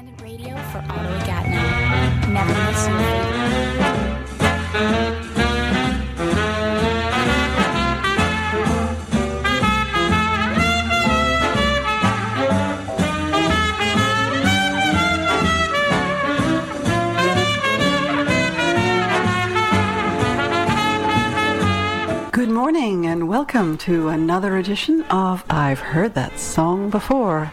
independent radio for Ottawa Gatineau. Never miss. Good morning and welcome to another edition of I've Heard That Song Before.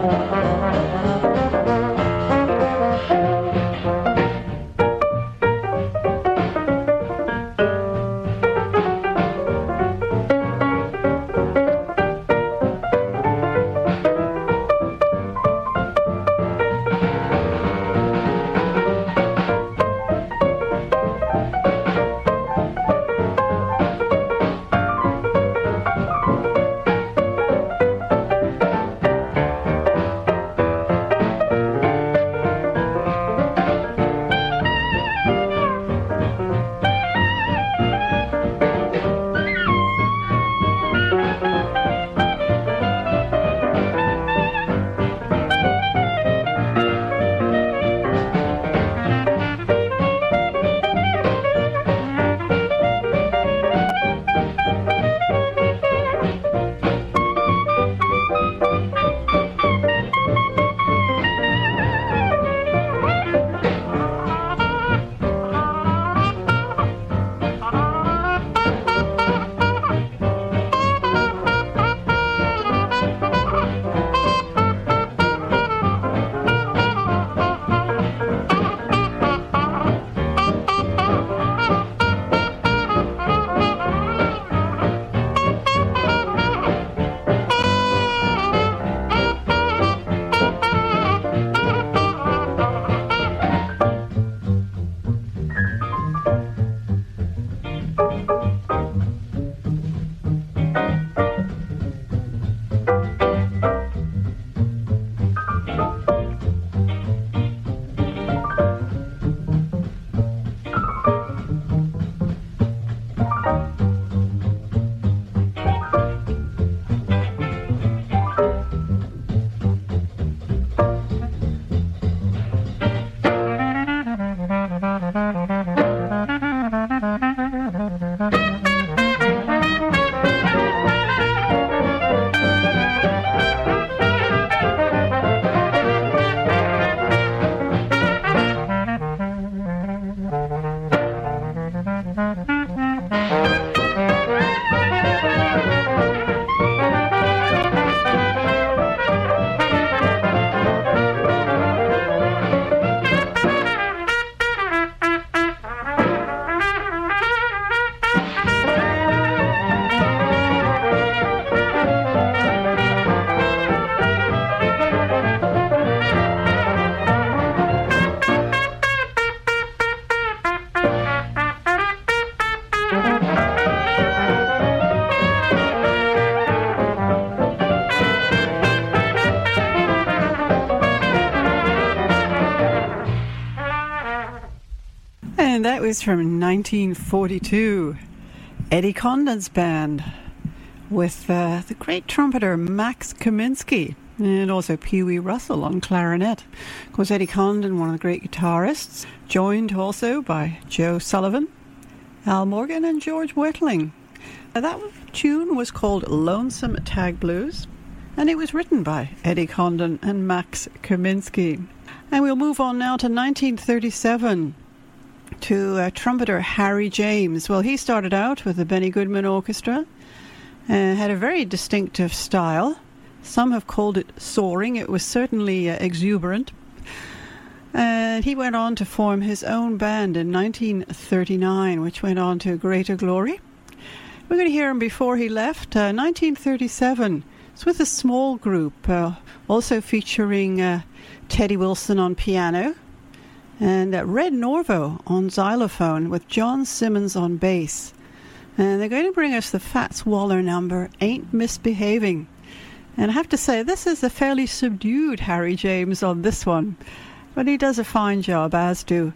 And that was from 1942. Eddie Condon's band with uh, the great trumpeter Max Kaminsky and also Pee Wee Russell on clarinet. Of course, Eddie Condon, one of the great guitarists, joined also by Joe Sullivan, Al Morgan, and George Wettling. Uh, that tune was called Lonesome Tag Blues, and it was written by Eddie Condon and Max Kaminsky. And we'll move on now to 1937 to uh, trumpeter Harry James. Well, he started out with the Benny Goodman Orchestra and had a very distinctive style. Some have called it soaring. It was certainly uh, exuberant. And he went on to form his own band in 1939, which went on to greater glory. We're going to hear him before he left. Uh, 1937. It's with a small group, uh, also featuring uh, Teddy Wilson on piano and uh, Red Norvo on xylophone with John Simmons on bass. And they're going to bring us the Fats Waller number, Ain't Misbehaving. And I have to say, this is a fairly subdued Harry James on this one. But he does a fine job, as do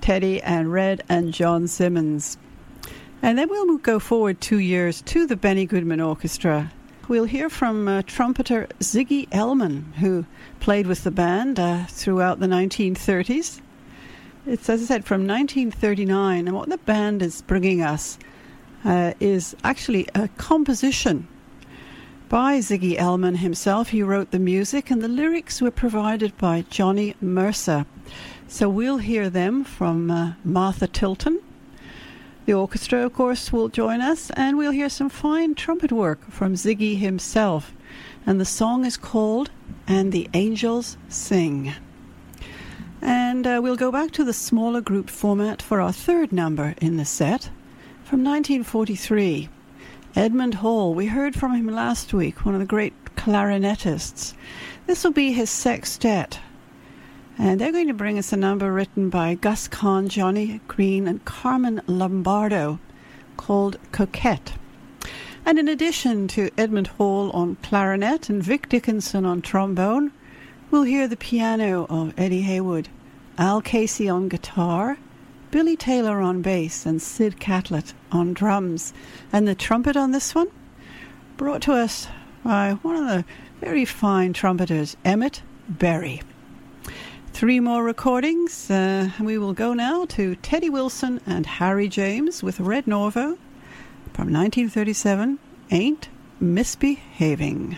Teddy and Red and John Simmons. And then we'll go forward two years to the Benny Goodman Orchestra. We'll hear from uh, trumpeter Ziggy Elman, who played with the band uh, throughout the 1930s. It's, as I said, from 1939, and what the band is bringing us uh, is actually a composition by Ziggy Elman himself. He wrote the music, and the lyrics were provided by Johnny Mercer. So we'll hear them from uh, Martha Tilton. The orchestra, of course, will join us, and we'll hear some fine trumpet work from Ziggy himself. And the song is called And the Angels Sing. And uh, we'll go back to the smaller group format for our third number in the set from 1943. Edmund Hall, we heard from him last week, one of the great clarinetists. This will be his sextet. And they're going to bring us a number written by Gus Kahn, Johnny Green, and Carmen Lombardo called Coquette. And in addition to Edmund Hall on clarinet and Vic Dickenson on trombone, we'll hear the piano of Eddie Heywood, Al Casey on guitar, Billy Taylor on bass, and Sid Catlett on drums. And the trumpet on this one, brought to us by one of the very fine trumpeters, Emmett Berry. Three more recordings. Uh, we will go now to Teddy Wilson and Harry James with Red Norvo from 1937, Ain't Misbehaving.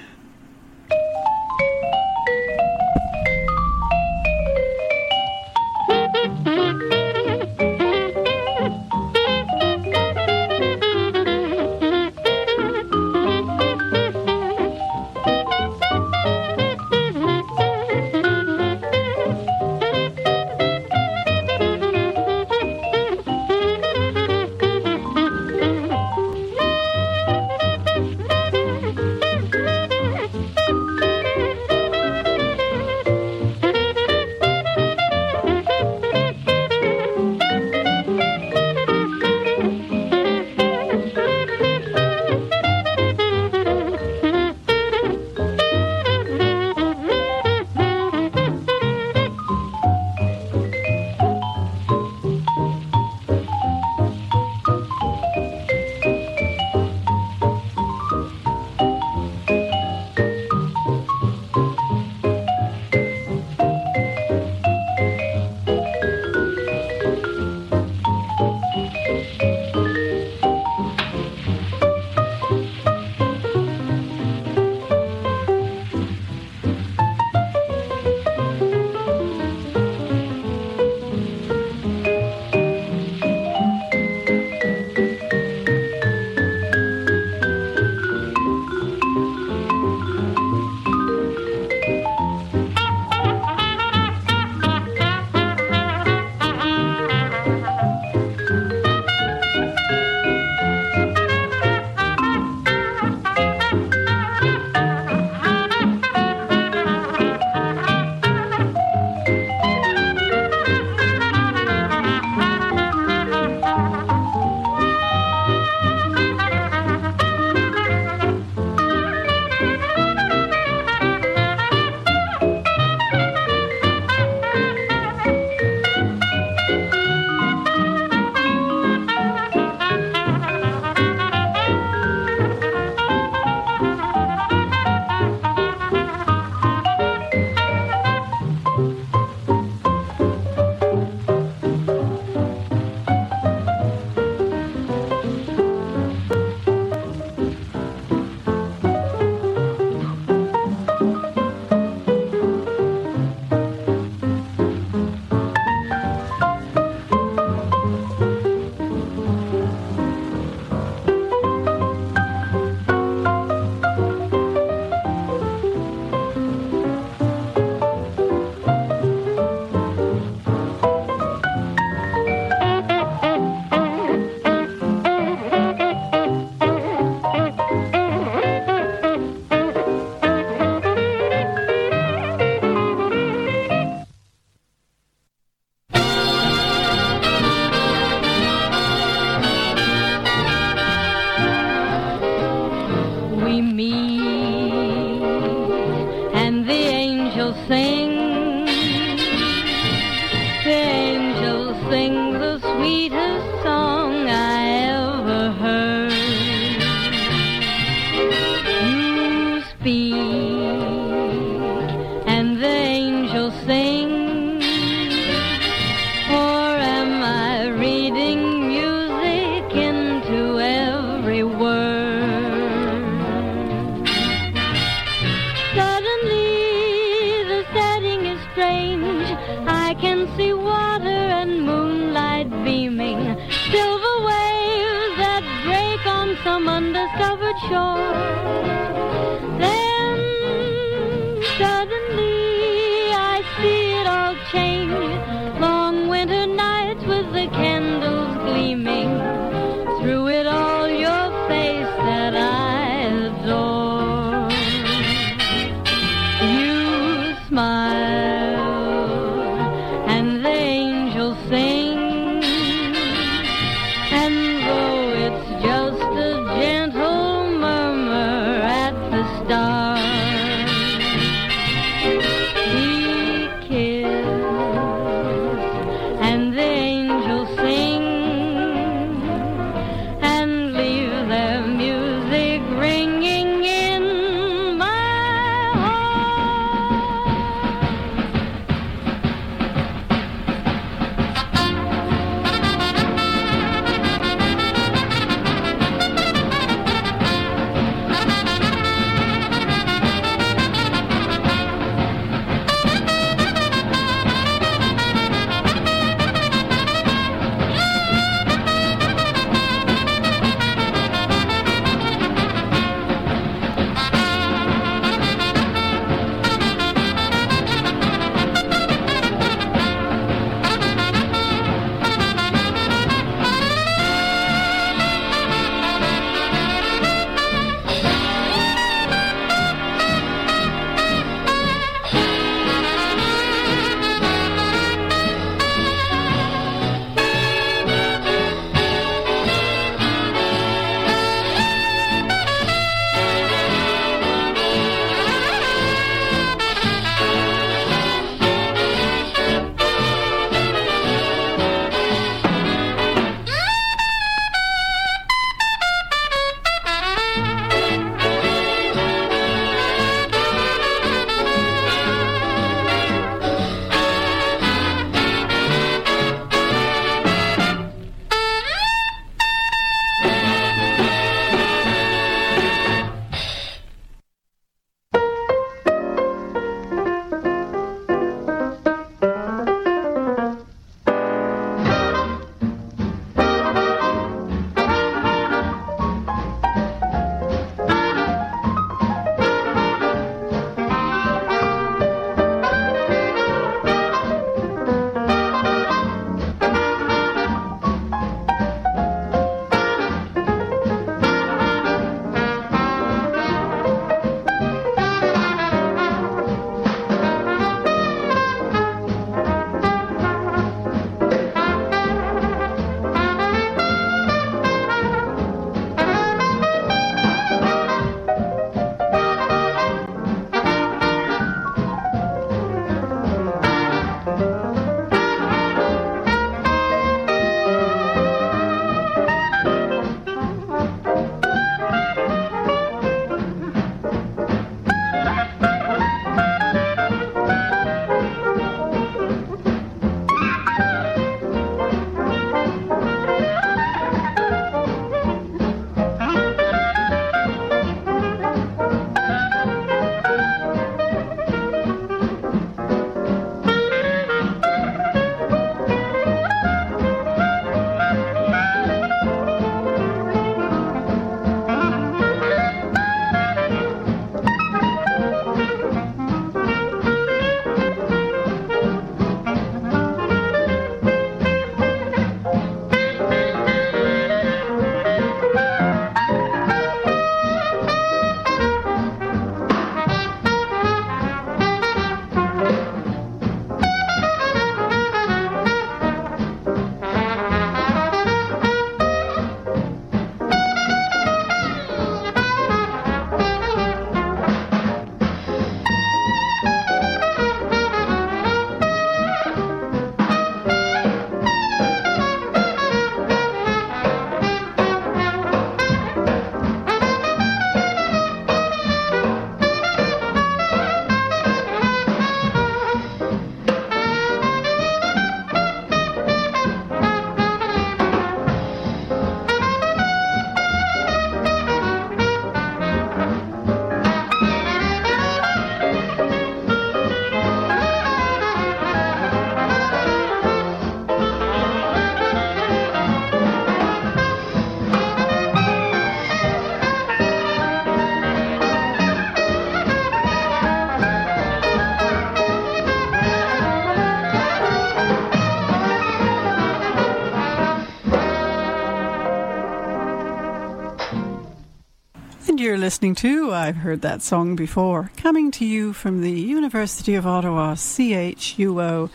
Listening to I've Heard That Song Before, coming to you from the University of Ottawa, CHUO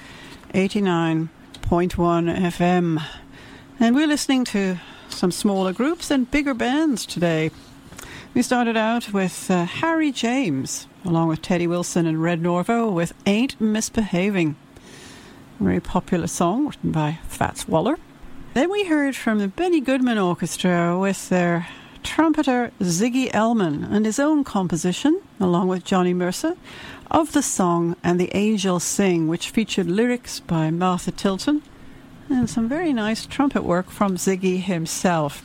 89.1 FM. And we're listening to some smaller groups and bigger bands today. We started out with uh, Harry James, along with Teddy Wilson and Red Norvo, with Ain't Misbehaving. A very popular song written by Fats Waller. Then we heard from the Benny Goodman Orchestra with their trumpeter Ziggy Elman and his own composition, along with Johnny Mercer, of the song And the Angels Sing, which featured lyrics by Martha Tilton and some very nice trumpet work from Ziggy himself.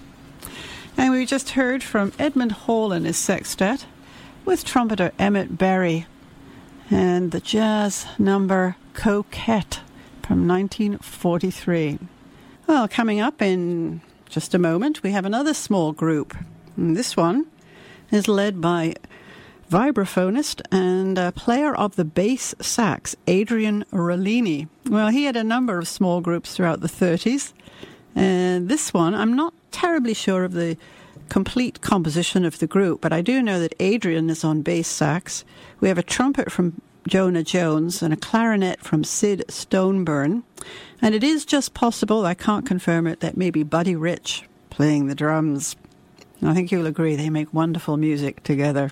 And we just heard from Edmund Hall and his sextet with trumpeter Emmett Berry and the jazz number Coquette from 1943. Well, coming up in just a moment, we have another small group. And this one is led by vibraphonist and uh, player of the bass sax, Adrian Rollini. Well, he had a number of small groups throughout the 30s. And this one, I'm not terribly sure of the complete composition of the group, but I do know that Adrian is on bass sax. We have a trumpet from Jonah Jones and a clarinet from Sid Stoneburn. And it is just possible, I can't confirm it, that maybe Buddy Rich playing the drums. I think you'll agree they make wonderful music together.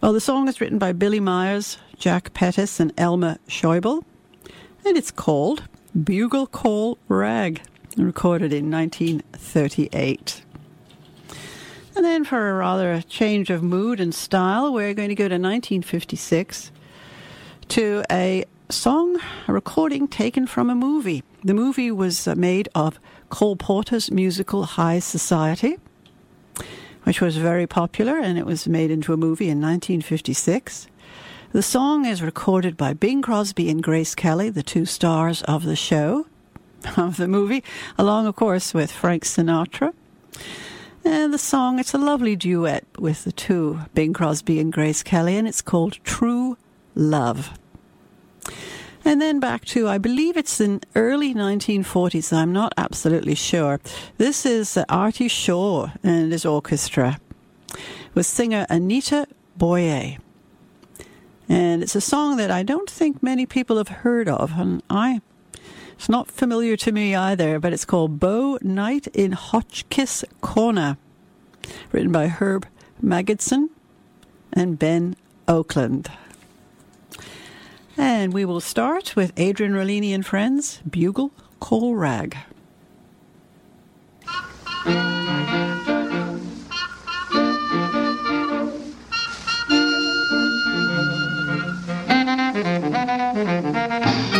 Well, the song is written by Billy Meyers, Jack Pettis, and Elmer Schoebel, and it's called Bugle Call Rag, recorded in 1938. And then, for a rather change of mood and style, we're going to go to 1956 to a song, a recording taken from a movie. The movie was made of Cole Porter's musical High Society, which was very popular, and it was made into a movie in 1956. The song is recorded by Bing Crosby and Grace Kelly, the two stars of the show, of the movie, along, of course, with Frank Sinatra. And the song, it's a lovely duet with the two, Bing Crosby and Grace Kelly, and it's called True Love. And then back to, I believe it's in early 1940s, I'm not absolutely sure. This is Artie Shaw and his orchestra with singer Anita Boyer. And it's a song that I don't think many people have heard of, and I it's not familiar to me either, but it's called Beau Night in Hotchkiss Corner, written by Herb Magidson and Ben Oakland. And we will start with Adrian Rollini and Friends, Bugle, Call Rag.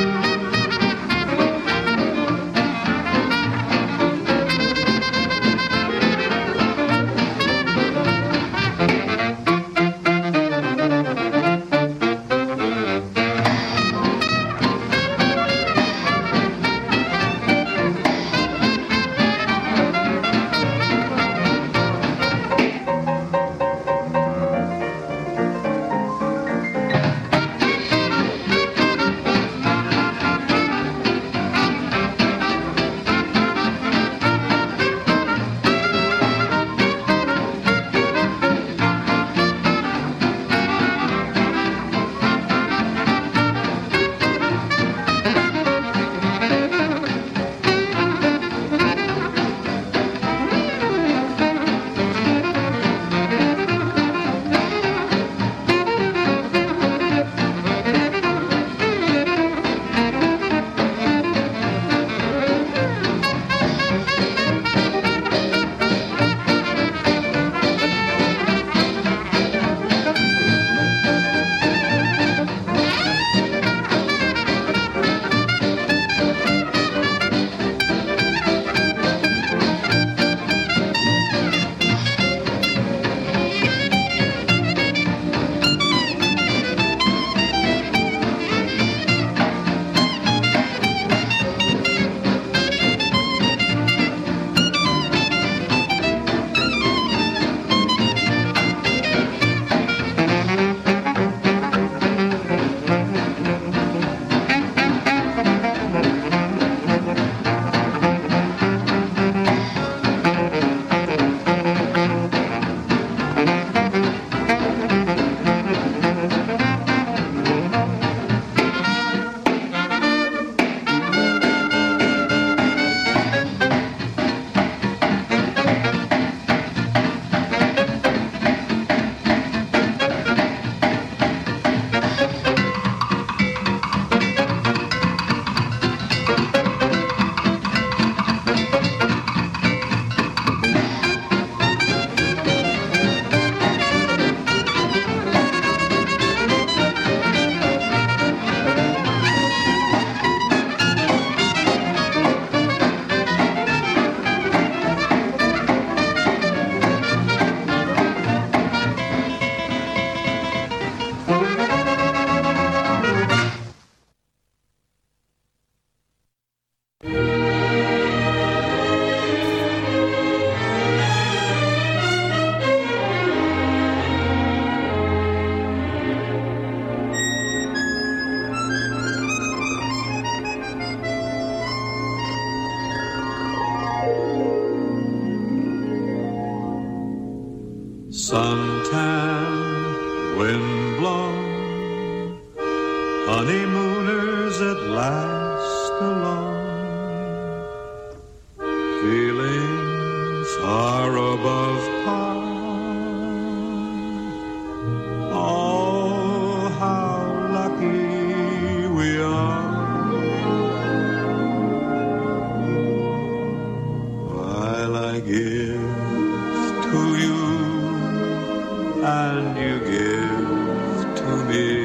and you give to me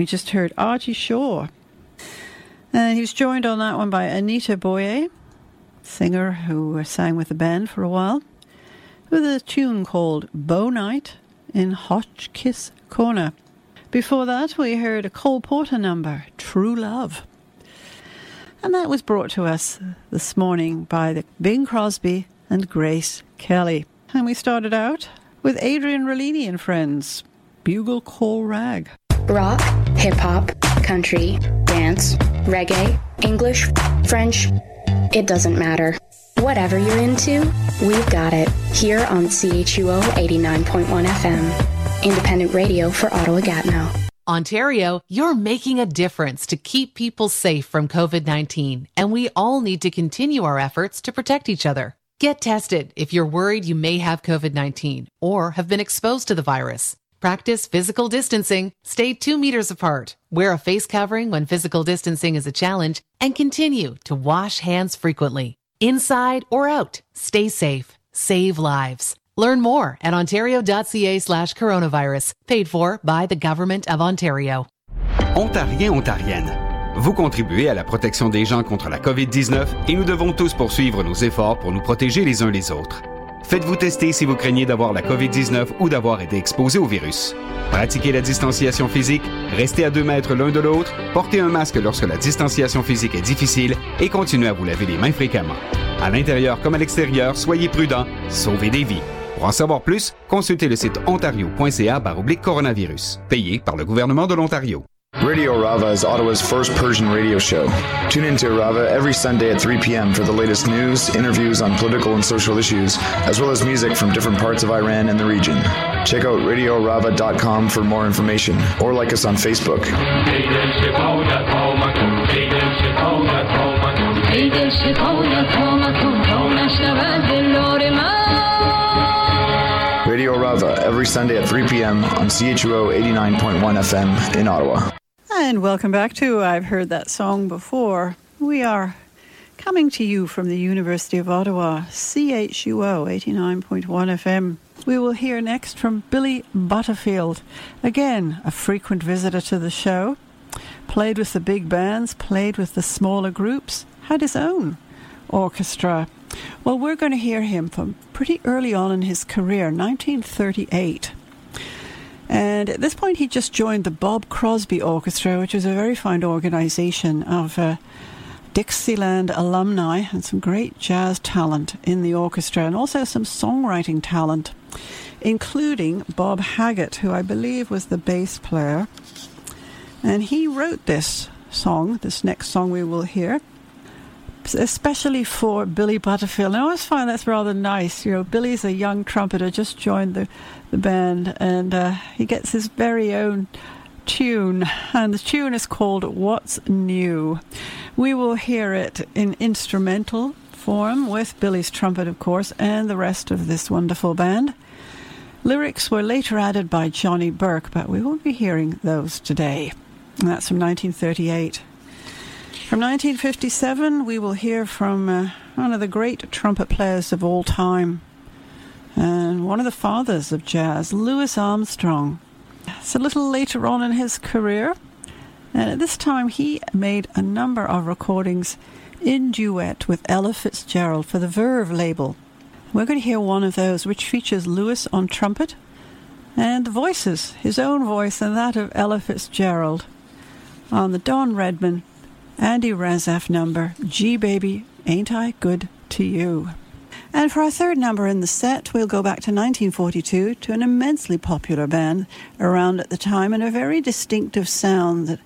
We just heard Artie Shaw. And he was joined on that one by Anita Boyer, singer who sang with the band for a while, with a tune called Beau Night in Hotchkiss Corner. Before that, we heard a Cole Porter number, True Love. And that was brought to us this morning by the Bing Crosby and Grace Kelly. And we started out with Adrian Rollini and friends, Bugle Call Rag. Rock, hip hop, country, dance, reggae, English, French, it doesn't matter. Whatever you're into, we've got it here on CHUO 89.1 FM, independent radio for Ottawa Gatineau. Ontario, you're making a difference to keep people safe from COVID 19, and we all need to continue our efforts to protect each other. Get tested if you're worried you may have COVID 19 or have been exposed to the virus. Practice physical distancing, stay two meters apart, wear a face covering when physical distancing is a challenge, and continue to wash hands frequently. Inside or out, stay safe, save lives. Learn more at ontario.ca slash coronavirus, paid for by the Government of Ontario. Ontariens, Ontariennes, vous contribuez à la protection des gens contre la COVID-19 et nous devons tous poursuivre nos efforts pour nous protéger les uns les autres. Faites-vous tester si vous craignez d'avoir la COVID-19 ou d'avoir été exposé au virus. Pratiquez la distanciation physique, restez à deux mètres l'un de l'autre, portez un masque lorsque la distanciation physique est difficile et continuez à vous laver les mains fréquemment. À l'intérieur comme à l'extérieur, soyez prudents, sauvez des vies. Pour en savoir plus, consultez le site ontario.ca coronavirus, payé par le gouvernement de l'Ontario. Radio Rava is Ottawa's first Persian radio show. Tune in to Rava every Sunday at 3 p.m. for the latest news, interviews on political and social issues, as well as music from different parts of Iran and the region. Check out RadioRava.com for more information, or like us on Facebook. Every Sunday at 3 p.m. on CHUO 89.1 FM in Ottawa. And welcome back to I've Heard That Song Before. We are coming to you from the University of Ottawa, CHUO 89.1 FM. We will hear next from Billy Butterfield. Again, a frequent visitor to the show. Played with the big bands, played with the smaller groups, had his own orchestra. Well, we're going to hear him from pretty early on in his career, 1938. And at this point, he just joined the Bob Crosby Orchestra, which is a very fine organization of uh, Dixieland alumni and some great jazz talent in the orchestra, and also some songwriting talent, including Bob Haggart, who I believe was the bass player. And he wrote this song, this next song we will hear, especially for Billy Butterfield. And I always find that's rather nice. You know, Billy's a young trumpeter, just joined the, the band, and uh, he gets his very own tune. And the tune is called What's New. We will hear it in instrumental form with Billy's trumpet, of course, and the rest of this wonderful band. Lyrics were later added by Johnny Burke, but we won't be hearing those today. And that's from 1938. From 1957, we will hear from uh, one of the great trumpet players of all time and one of the fathers of jazz, Louis Armstrong. It's a little later on in his career, And at this time, he made a number of recordings in duet with Ella Fitzgerald for the Verve label. We're going to hear one of those, which features Louis on trumpet and the voices, his own voice and that of Ella Fitzgerald, on the Don Redman, Andy Razaf number, Gee Baby, Ain't I Good to You? And for our third number in the set, we'll go back to 1942 to an immensely popular band around at the time and a very distinctive sound that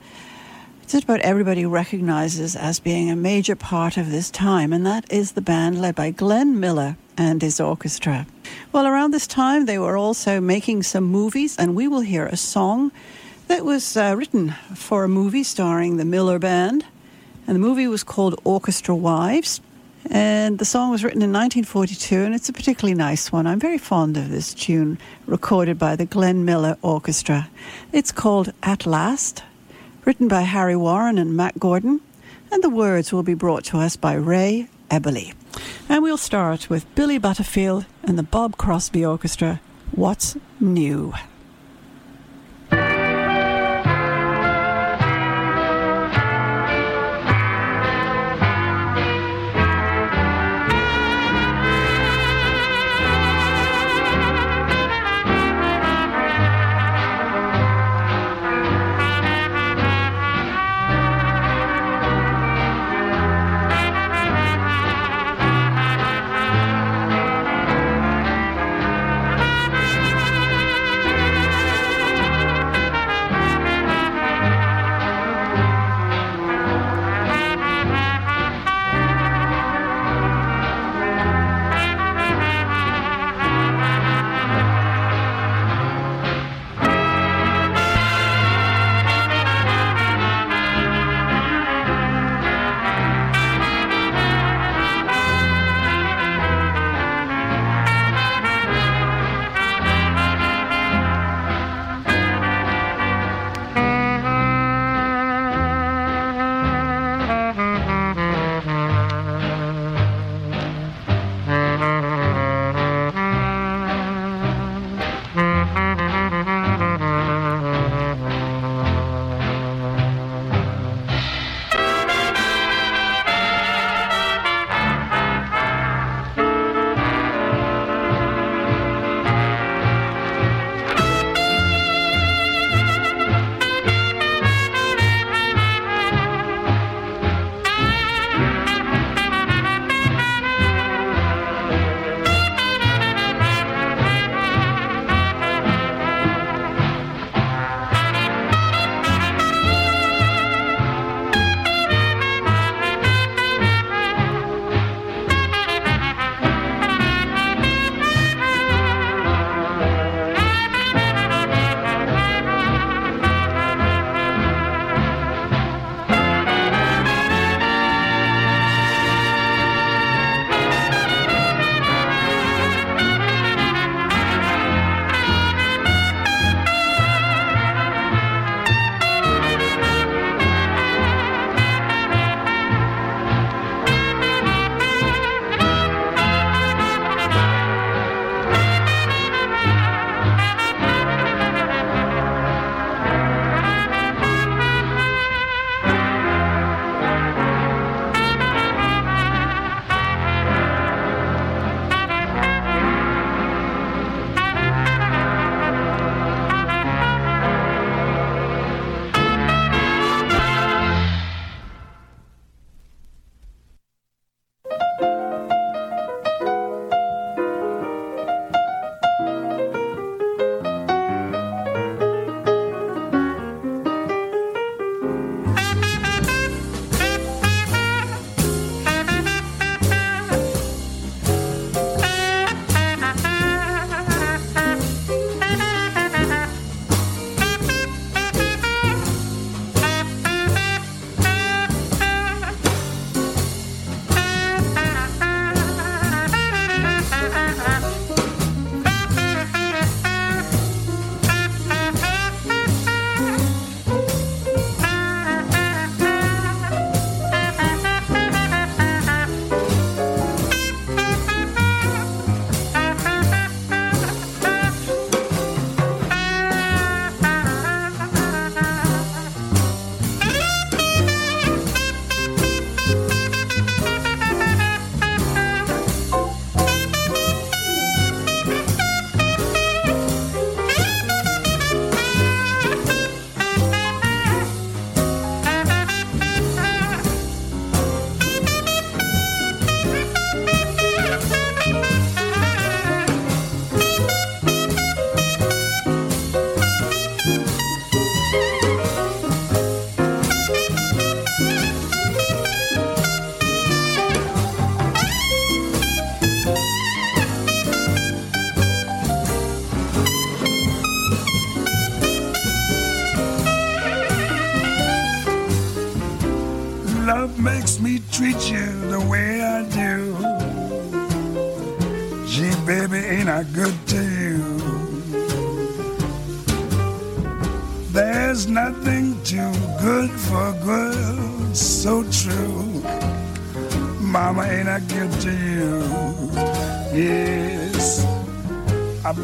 just about everybody recognizes as being a major part of this time, and that is the band led by Glenn Miller and his orchestra. Well, around this time, they were also making some movies, and we will hear a song that was uh, written for a movie starring the Miller Band. And the movie was called Orchestra Wives. And the song was written in 1942, and it's a particularly nice one. I'm very fond of this tune, recorded by the Glenn Miller Orchestra. It's called At Last, written by Harry Warren and Mack Gordon, and the words will be brought to us by Ray Eberle. And we'll start with Billy Butterfield and the Bob Crosby Orchestra. What's new?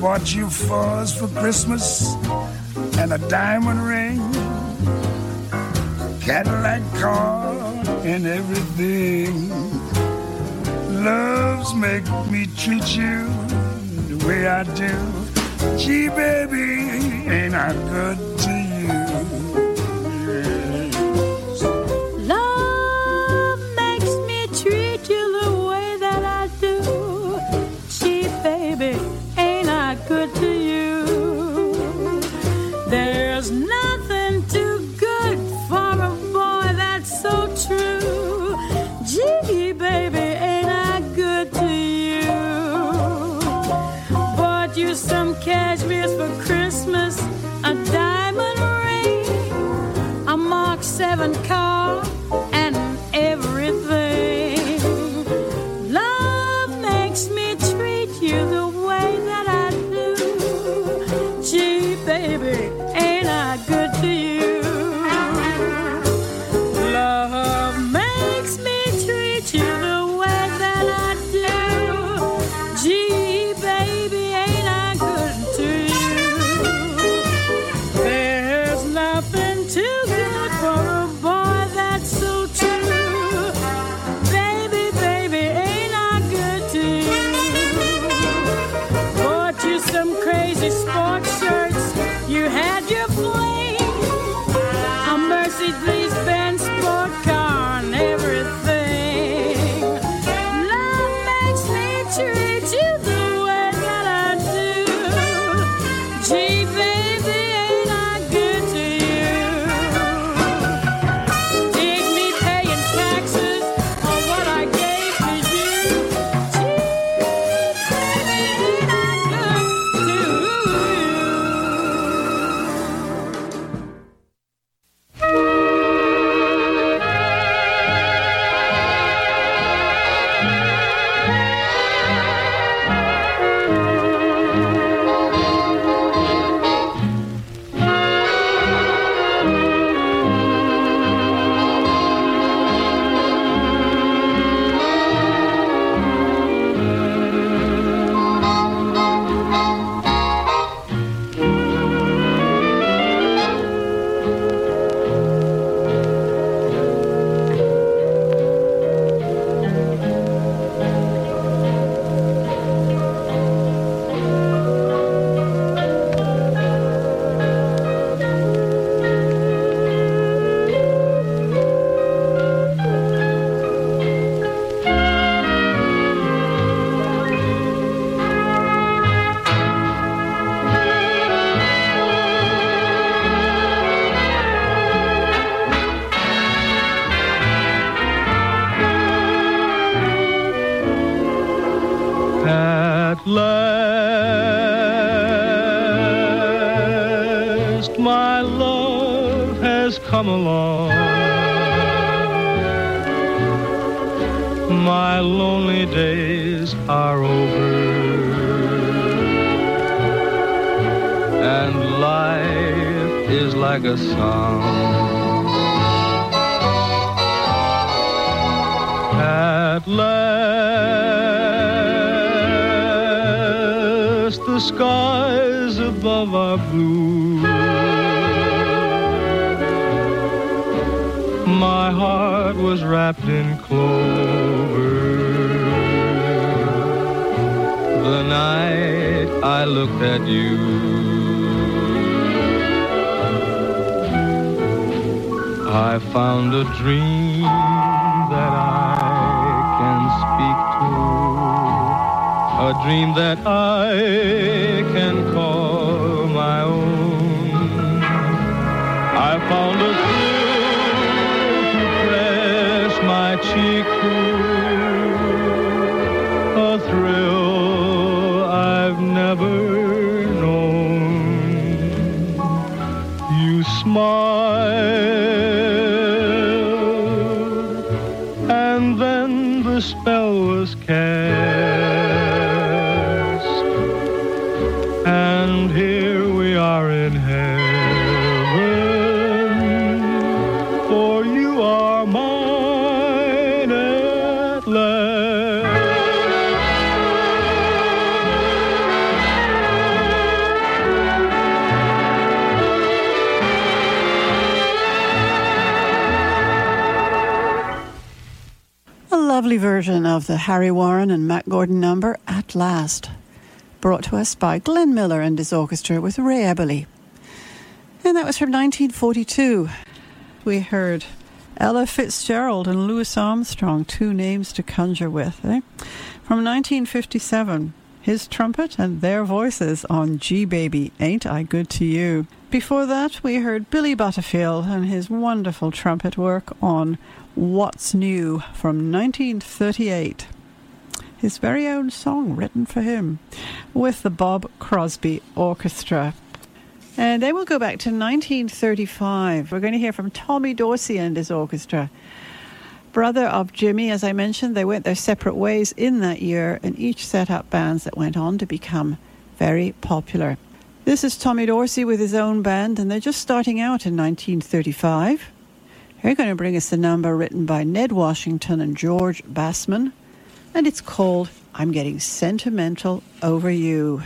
bought you furs for Christmas and a diamond ring, Cadillac car, and everything. Loves make me treat you the way I do. Gee, baby, ain't I good? haven't come. Mom. The Harry Warren and Mack Gordon number, At Last, brought to us by Glenn Miller and his orchestra with Ray Eberle. And that was from 1942. We heard Ella Fitzgerald and Louis Armstrong, two names to conjure with. Eh? From 1957, his trumpet and their voices on Gee Baby, Ain't I Good to You. Before that, we heard Billy Butterfield and his wonderful trumpet work on What's New from 1938. His very own song written for him with the Bob Crosby Orchestra. And then we'll go back to 1935. We're going to hear from Tommy Dorsey and his orchestra. Brother of Jimmy, as I mentioned, they went their separate ways in that year and each set up bands that went on to become very popular. This is Tommy Dorsey with his own band, and they're just starting out in 1935. They're going to bring us the number written by Ned Washington and George Bassman, and it's called I'm Getting Sentimental Over You.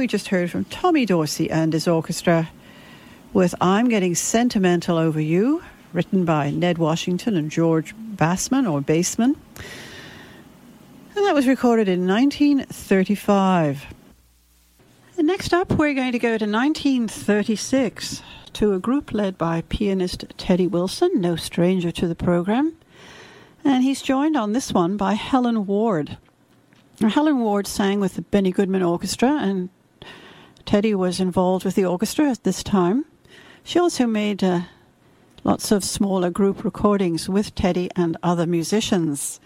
We just heard from Tommy Dorsey and his orchestra with I'm Getting Sentimental Over You, written by Ned Washington and George Bassman or Bassman. And that was recorded in 1935. And next up, we're going to go to 1936 to a group led by pianist Teddy Wilson, no stranger to the program. And he's joined on this one by Helen Ward. Helen Ward sang with the Benny Goodman Orchestra, and Teddy was involved with the orchestra at this time. She also made uh, lots of smaller group recordings with Teddy and other musicians.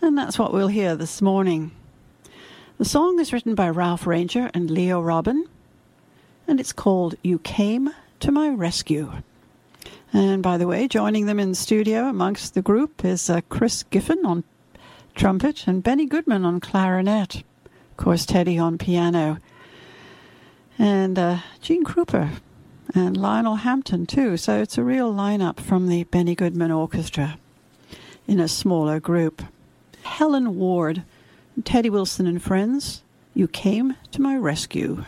And that's what we'll hear this morning. The song is written by Ralph Rainger and Leo Robin, and it's called You Came to My Rescue. And by the way, joining them in the studio amongst the group is uh, Chris Griffin on trumpet and Benny Goodman on clarinet. Of course, Teddy on piano. And uh, Gene Krupa and Lionel Hampton, too. So it's a real lineup from the Benny Goodman Orchestra in a smaller group. Helen Ward, Teddy Wilson and friends, you came to my rescue.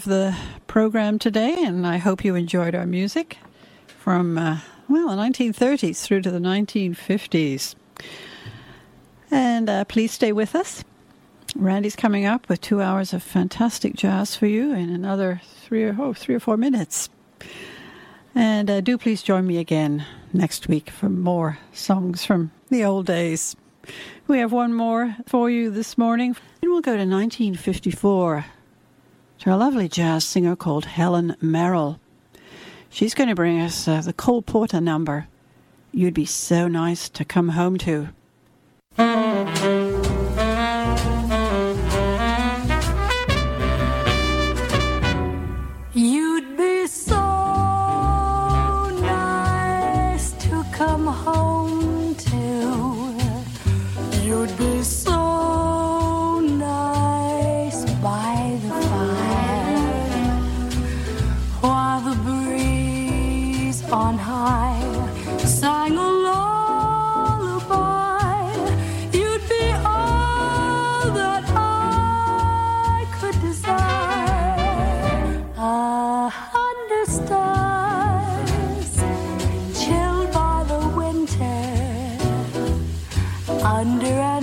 Of the program today, and I hope you enjoyed our music from, uh, well, the 1930s through to the 1950s. And uh, please stay with us. Randy's coming up with two hours of fantastic jazz for you in another three or, oh, three or four minutes. And uh, do please join me again next week for more songs from the old days. We have one more for you this morning, and we'll go to 1954 to a lovely jazz singer called Helen Merrill. She's going to bring us uh, the Cole Porter number, You'd Be So Nice to Come Home To. stars, chilled by the winter, under a